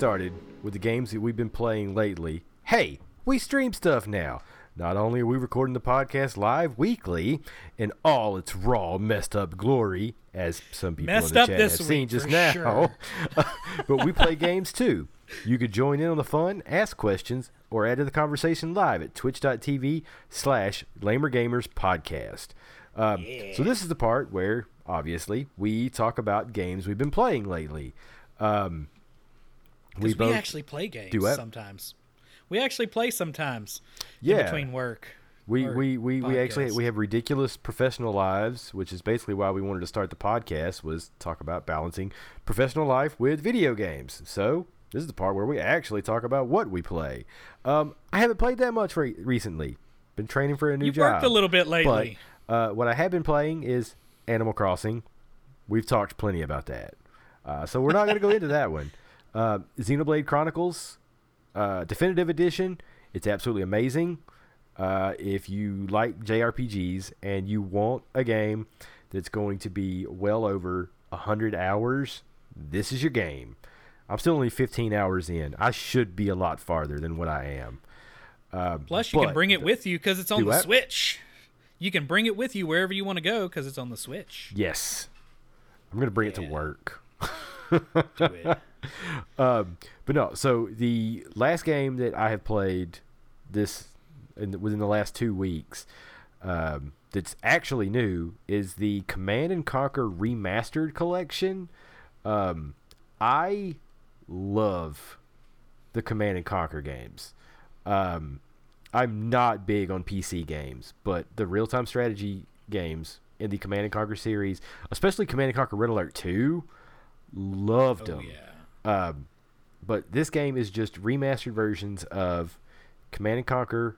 started with the games that we've been playing lately, hey, we stream stuff now. Not only are we recording the podcast live weekly in all its raw, messed up glory, as some people Messed in the chat have seen just now, sure. but we play games too. You could join in on the fun, ask questions, or add to the conversation live at twitch.tv slash lamergamers podcast. Um, So this is the part where, obviously, we talk about games we've been playing lately. Um, we, both actually play games what? sometimes. We actually play sometimes. Yeah. Between work. We we, we, we actually we have ridiculous professional lives, which is basically why we wanted to start the podcast was talk about balancing professional life with video games. So this is the part where we actually talk about what we play. Um, I haven't played that much re- recently. Been training for a new You've job. worked a little bit lately. But uh, what I have been playing is Animal Crossing. We've talked plenty about that, uh, so we're not going to go into that one. Uh, Xenoblade Chronicles uh, Definitive Edition. It's absolutely amazing. Uh, if you like JRPGs and you want a game that's going to be well over hundred hours, this is your game. I'm still only 15 hours in. I should be a lot farther than what I am. Um, Plus, you can bring it with you because it's on the? Switch. You can bring it with you wherever you want to go because it's on the Switch. Yes. I'm going to bring it to work. Do it. Um, but no, so the last game that I have played this in within the last two weeks um, that's actually new is the Command and Conquer Remastered Collection. Um, I love the Command and Conquer games. Um, I'm not big on PC games, but the real time strategy games in the Command and Conquer series, especially Command and Conquer Red Alert 2, loved Oh, them. yeah. Um, but this game is just remastered versions of Command and Conquer,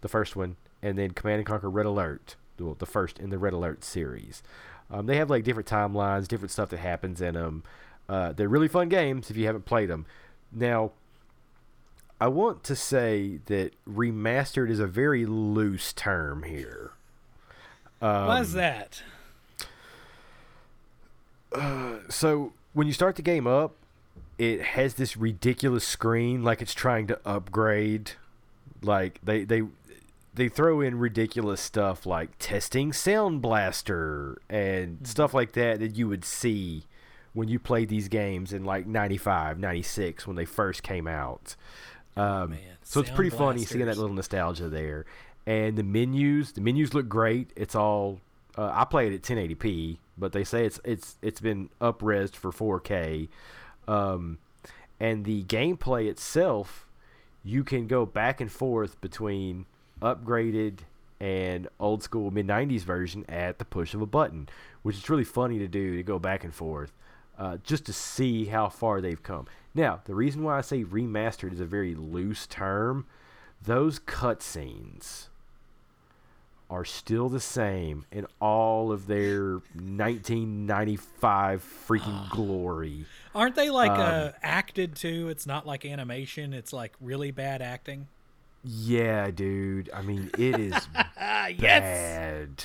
the first one, and then Command and Conquer Red Alert, well, the first in the Red Alert series. Um, they have like different timelines, different stuff that happens in them. Uh, they're really fun games if you haven't played them. Now, I want to say that remastered is a very loose term here. Um, Why is that? so when you start the game up, it has this ridiculous screen like it's trying to upgrade. Like they they they throw in ridiculous stuff like testing Sound Blaster and stuff like that that you would see when you played these games in like 95, 96 when they first came out. Um, man, so it's pretty funny seeing that little nostalgia there. And the menus, the menus look great. It's all uh, I play it at 1080p, but they say it's it's it's been upresed for 4K. Um, and the gameplay itself, you can go back and forth between upgraded and old school mid 90s version at the push of a button, which is really funny to do to go back and forth uh, just to see how far they've come. Now, the reason why I say remastered is a very loose term, those cutscenes are still the same in all of their 1995 freaking glory. Aren't they like Um, uh, acted too? It's not like animation. It's like really bad acting. Yeah, dude. I mean, it is Ah, yes. bad.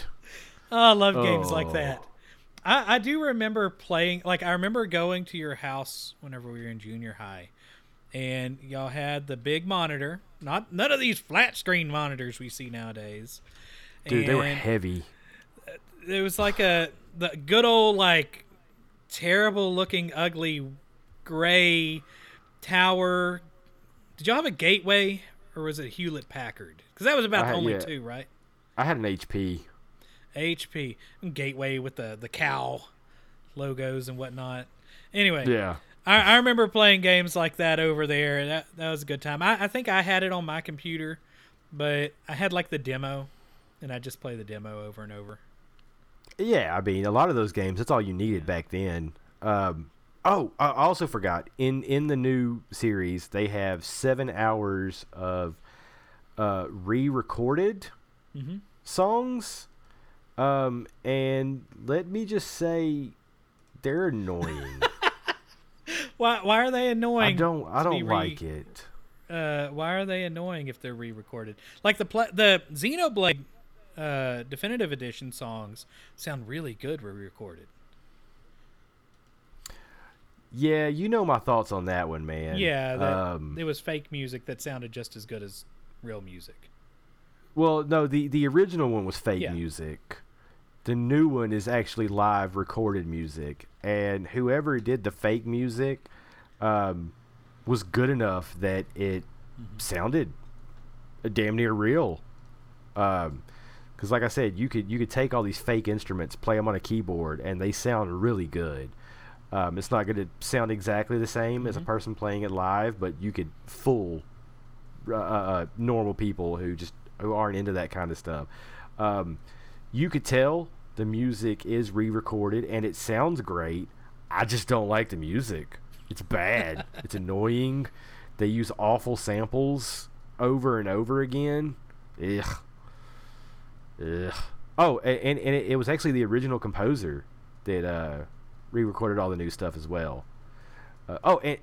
Oh, I love games like Oh. that. I, I do remember playing. Like I remember going to your house whenever we were in junior high, and y'all had the big monitor. Not none of these flat screen monitors we see nowadays. Dude, they were heavy. It was like a the good old like terrible looking ugly gray tower. Did y'all have a gateway or was it Hewlett Packard? Because that was about I the only yeah. two, right? I had an HP. HP Gateway with the the cow logos and whatnot. Anyway, Yeah. I, I remember playing games like that over there. That that was a good time. I, I think I had it on my computer, but I had like the demo, and I just play the demo over and over. Yeah, I mean, a lot of those games, that's all you needed back then. Um, oh, I also forgot. In in the new series, they have seven hours of uh, re-recorded Mhm. songs, um, and let me just say, they're annoying. Why why are they annoying? I don't I don't re- like it. Uh, why are they annoying if they're re-recorded? Like the pla- the Xenoblade uh, definitive edition songs sound really good re-recorded. Yeah, you know my thoughts on that one, man. Yeah, that, um, it was fake music that sounded just as good as real music. well, no, the the original one was fake Yeah. music. The new one is actually live recorded music, and whoever did the fake music um, was good enough that it sounded damn near real. Because, like I said, you could you could take all these fake instruments, play them on a keyboard, and they sound really good. Um, it's not going to sound exactly the same as a person playing it live, but you could fool uh, uh, normal people who just who aren't into that kind of stuff. Um, you could tell the music is re-recorded and it sounds great. I just don't like the music. It's bad. it's annoying. They use awful samples over and over again. Ugh. Ugh. Oh, and, and it, it was actually the original composer that uh, re-recorded all the new stuff as well. Uh, oh, and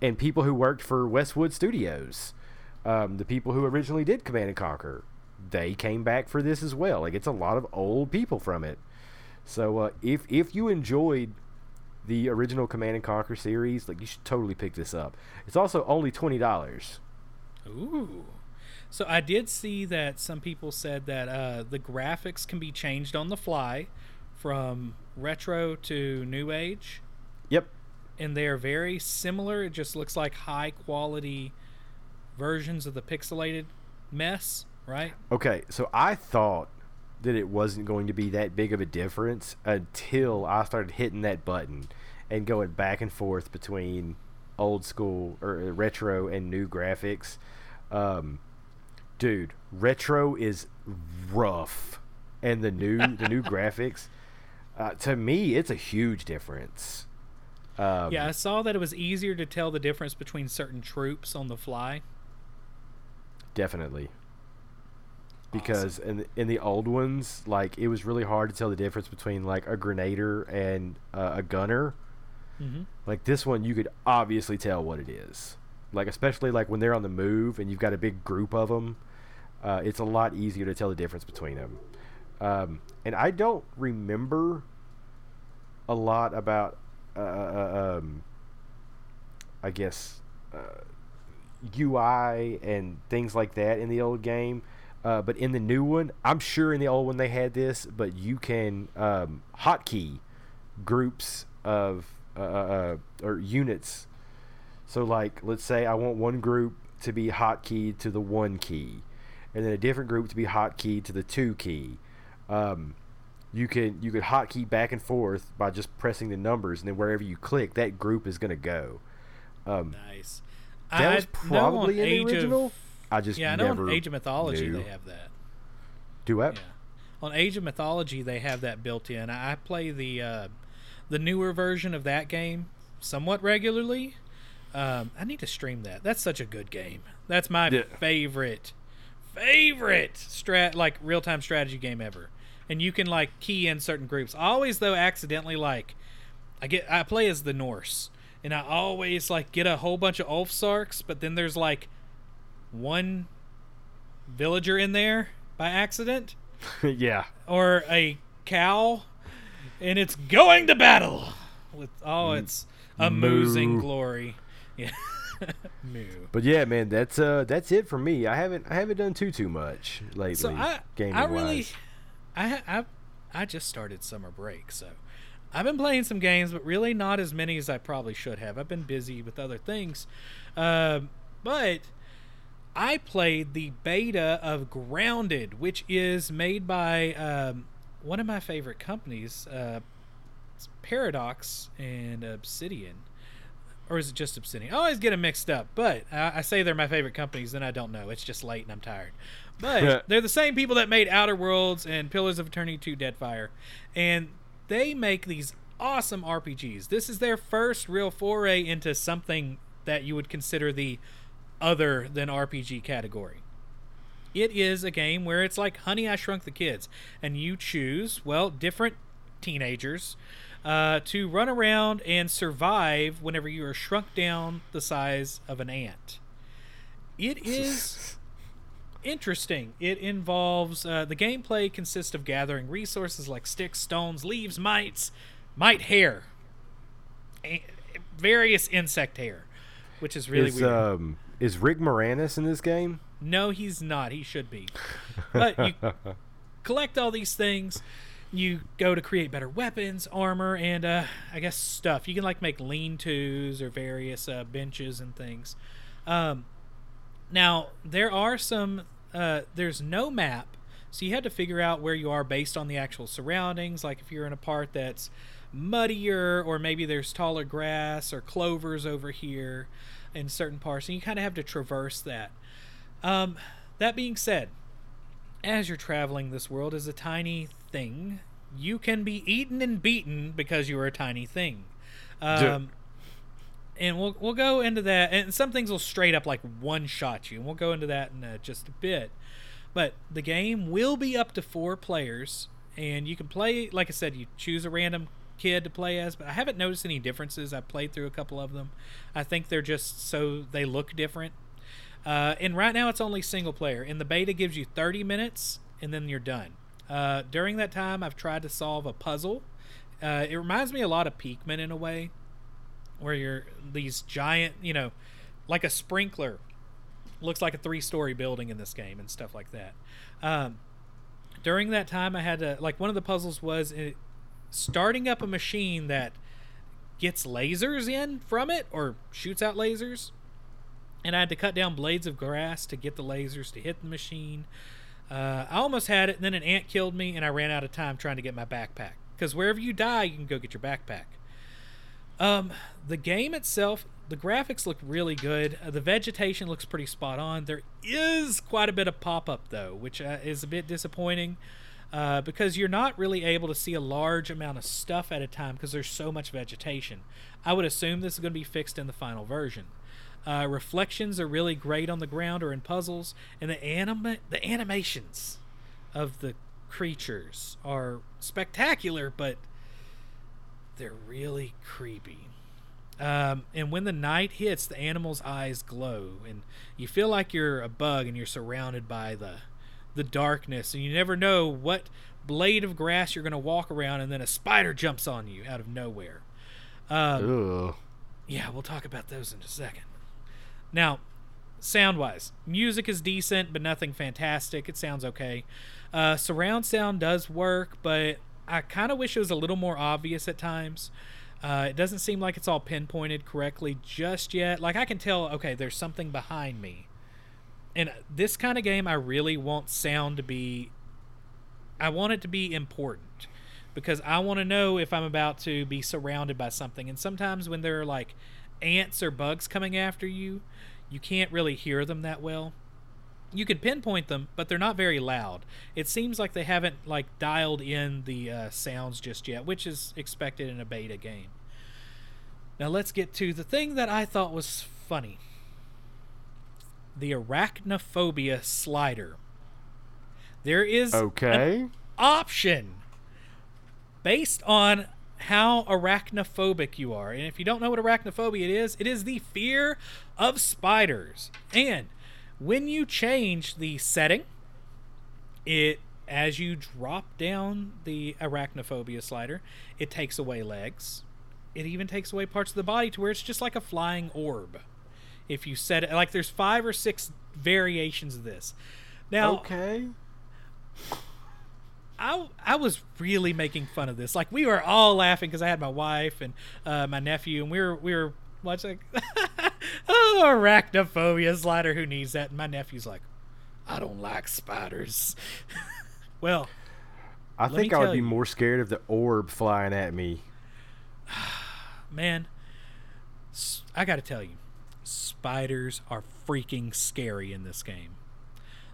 and people who worked for Westwood Studios, um, the people who originally did Command and Conquer, they came back for this as well. Like it's a lot of old people from it. So uh, if if you enjoyed the original Command and Conquer series, like you should totally pick this up. It's also only twenty dollars. Ooh. So I did see that some people said that uh, the graphics can be changed on the fly from retro to new age, Yep. and they are very similar. It just looks like high quality versions of the pixelated mess, right? Okay, so I thought that it wasn't going to be that big of a difference until I started hitting that button and going back and forth between old school or uh, retro and new graphics. Um, dude, retro is rough, and the new the new graphics. Uh, to me, it's a huge difference. Um, Yeah, I saw that it was easier to tell the difference between certain troops on the fly. Definitely. Because in the, in the old ones, like it was really hard to tell the difference between like a grenadier and uh, a gunner. Mm-hmm. Like this one, you could obviously tell what it is. Like especially like when they're on the move and you've got a big group of them, uh, it's a lot easier to tell the difference between them. Um, and I don't remember a lot about, uh, uh, um, I guess, uh, UI and things like that in the old game. Uh, but in the new one, I'm sure in the old one they had this, but you can um, hotkey groups of uh, uh, or units. So, like, let's say I want one group to be hotkeyed to the one key, and then a different group to be hotkeyed to the two key. Um, you can you could hotkey back and forth by just pressing the numbers, and then wherever you click, that group is going to go. Um, Nice. that I was probably in the Age of- original. I just yeah, I know never on Age of Mythology knew. they have that. do what? Yeah. On Age of Mythology, they have that built in. I I play the uh, the newer version of that game somewhat regularly. Um, I need to stream that. That's such a good game. That's my Yeah. favorite, favorite strat like real time strategy game ever. And you can like key in certain groups. I always though accidentally like I get I play as the Norse, and I always like get a whole bunch of Ulfsarks, but then there's like one villager in there by accident yeah. or a cow and it's going to battle with oh it's amusing Moo. glory yeah But yeah, man, that's uh that's it for me. I haven't I haven't done too too much lately. so i gaming i really wise. I, I i just started summer break so i've been playing some games but really not as many as i probably should have i've been busy with other things um, but I played the beta of Grounded, which is made by um, one of my favorite companies, uh, Paradox and Obsidian. Or is it just Obsidian? I always get them mixed up, but I, I say they're my favorite companies, then I don't know. It's just late and I'm tired. But they're the same people that made Outer Worlds and Pillars of Eternity 2 Deadfire. And they make these awesome RPGs. This is their first real foray into something that you would consider the other than RPG category. It is a game where it's like Honey, I Shrunk the Kids, and you choose, well, different teenagers uh, to run around and survive whenever you are shrunk down the size of an ant. It is interesting. It involves uh, the gameplay consists of gathering resources like sticks, stones, leaves, mites, mite hair. Various insect hair, which is really is weird. um is Rick Moranis in this game? No, he's not. He should be. But you collect all these things. You go to create better weapons, armor, and uh, I guess stuff. You can like make lean-tos or various uh, benches and things. Um, now there are some. Uh, there's no map, so you had to figure out where you are based on the actual surroundings. Like if you're in a part that's muddier, or maybe there's taller grass or clovers over here in certain parts, and you kind of have to traverse that. Um, that being said, as you're traveling this world as a tiny thing, you can be eaten and beaten because you are a tiny thing. Um, and we'll we'll go into that, and some things will straight up like one shot you, and we'll go into that in uh, just a bit. But the game will be up to four players, and you can play. Like I said, you choose a random kid to play as, but I haven't noticed any differences. I've played through a couple of them. I think they're just so they look different. Uh, and right now it's only single player. And the beta gives you 30 minutes, and then you're done. Uh, during that time, I've tried to solve a puzzle. Uh, it reminds me a lot of Pikmin in a way, where you're these giant, you know, like a sprinkler. Looks like a three-story building in this game and stuff like that. Um, during that time, I had to like one of the puzzles was it, starting up a machine that gets lasers in from it or shoots out lasers and I had to cut down blades of grass to get the lasers to hit the machine. Uh, I almost had it, and then an ant killed me, and I ran out of time trying to get my backpack. Because wherever you die, you can go get your backpack. Um, the game itself, the graphics look really good. Uh, the vegetation looks pretty spot on. There is quite a bit of pop up though, which uh, is a bit disappointing. Uh, because you're not really able to see a large amount of stuff at a time because there's so much vegetation. I would assume this is going to be fixed in the final version. Uh, reflections are really great on the ground or in puzzles, and the anima- the animations of the creatures are spectacular, but they're really creepy. Um, and when the night hits, the animal's eyes glow, and you feel like you're a bug and you're surrounded by the the darkness, and you never know what blade of grass you're going to walk around, and then a spider jumps on you out of nowhere. Um, yeah, we'll talk about those in a second. Now, sound wise, music is decent, but nothing fantastic. It sounds okay. Uh, surround sound does work, but I kind of wish it was a little more obvious at times. Uh, it doesn't seem like it's all pinpointed correctly just yet. Like I can tell, okay, there's something behind me. And this kind of game, I really want sound to be. I want it to be important because I want to know if I'm about to be surrounded by something. And sometimes when there are like ants or bugs coming after you, you can't really hear them that well. You can pinpoint them, but they're not very loud. It seems like they haven't like dialed in the uh, sounds just yet, which is expected in a beta game. Now let's get to the thing that I thought was funny. The arachnophobia slider. There is an Okay. option based on how arachnophobic you are. And if you don't know what arachnophobia is, it is the fear of spiders. And when you change the setting, it as you drop down the arachnophobia slider, it takes away legs. It even takes away parts of the body to where it's just like a flying orb. If you set it like there's five or six variations of this. Now, Okay. I I was really making fun of this. Like we were all laughing because I had my wife and uh, my nephew, and we were we were watching. oh, arachnophobia slider. Who needs that? And my nephew's like, I don't like spiders. well, I think I would be you. more scared of the orb flying at me. man, I got to tell you, spiders are freaking scary in this game.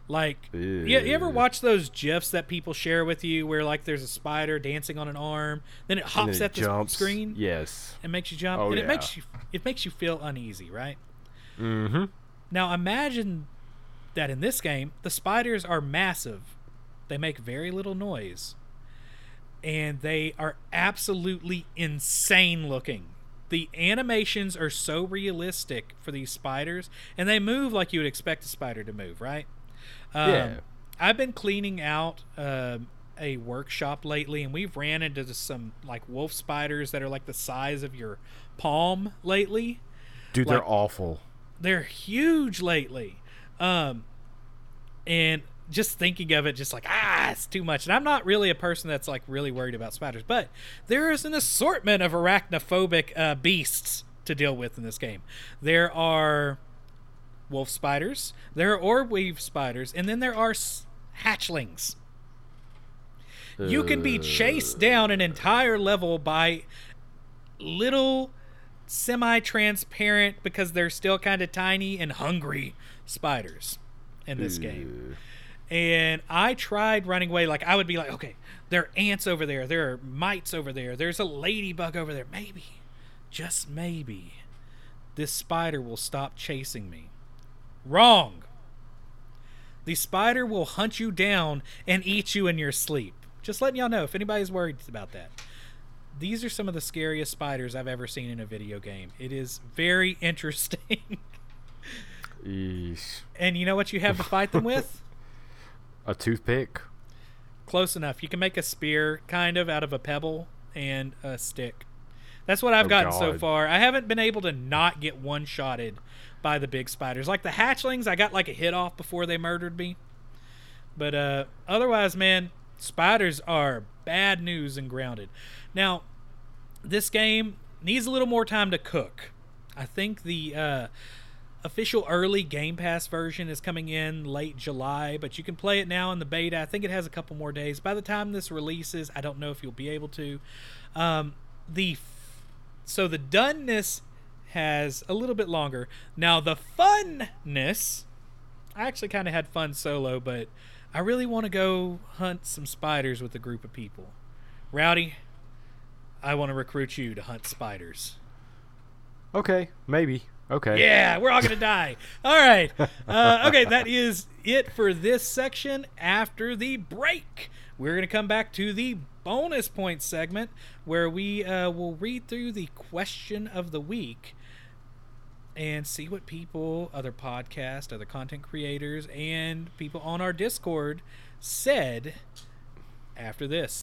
Like, you, you ever watch those gifs that people share with you where like there's a spider dancing on an arm, then it hops then it at the jumps. screen? Yes. It makes you jump, Oh, and it makes you it makes you feel uneasy, right? Mm-hmm. Now imagine that in this game, the spiders are massive. They make very little noise. And they are absolutely insane looking. The animations are so realistic for these spiders, and they move like you would expect a spider to move, right? Um, Yeah. I've been cleaning out um a workshop lately, and we've ran into some like wolf spiders that are like the size of your palm lately. Dude, Like- they're awful. They're huge lately, um, and just thinking of it, just like ah, it's too much. And I'm not really a person that's like really worried about spiders, but there is an assortment of arachnophobic uh, beasts to deal with in this game. There are wolf spiders, there are orb weave spiders, and then there are s- hatchlings. You can be chased down an entire level by little semi-transparent because they're still kind of tiny and hungry spiders in this game. And I tried running away like I would be like, okay, there are ants over there, there are mites over there, there's a ladybug over there. Maybe, just maybe, this spider will stop chasing me. Wrong. The spider will hunt you down and eat you in your sleep. Just letting y'all know if anybody's worried about that. These are some of the scariest spiders I've ever seen in a video game. It is very interesting. Eesh. and you know what you have to fight them with? A toothpick. Close enough. You can make a spear kind of out of a pebble and a stick. That's what I've Oh, gotten so far. I haven't been able to not get one shotted by the big spiders. Like the hatchlings, I got like a hit off before they murdered me. But uh otherwise, man, spiders are bad news and grounded. Now, this game needs a little more time to cook. I think the uh official early Game Pass version is coming in late July, but you can play it now in the beta. I think it has a couple more days. By the time this releases, I don't know if you'll be able to. Um, the so the doneness has a little bit longer. Now the funness, I actually kind of had fun solo, but I really want to go hunt some spiders with a group of people. Rowdy, I want to recruit you to hunt spiders. Okay, maybe. Okay. Yeah, we're all gonna die. All right. Uh, okay, that is it for this section. After the break, we're gonna come back to the bonus point segment where we uh, will read through the question of the week and see what people, other podcast, other content creators, and people on our Discord said after this.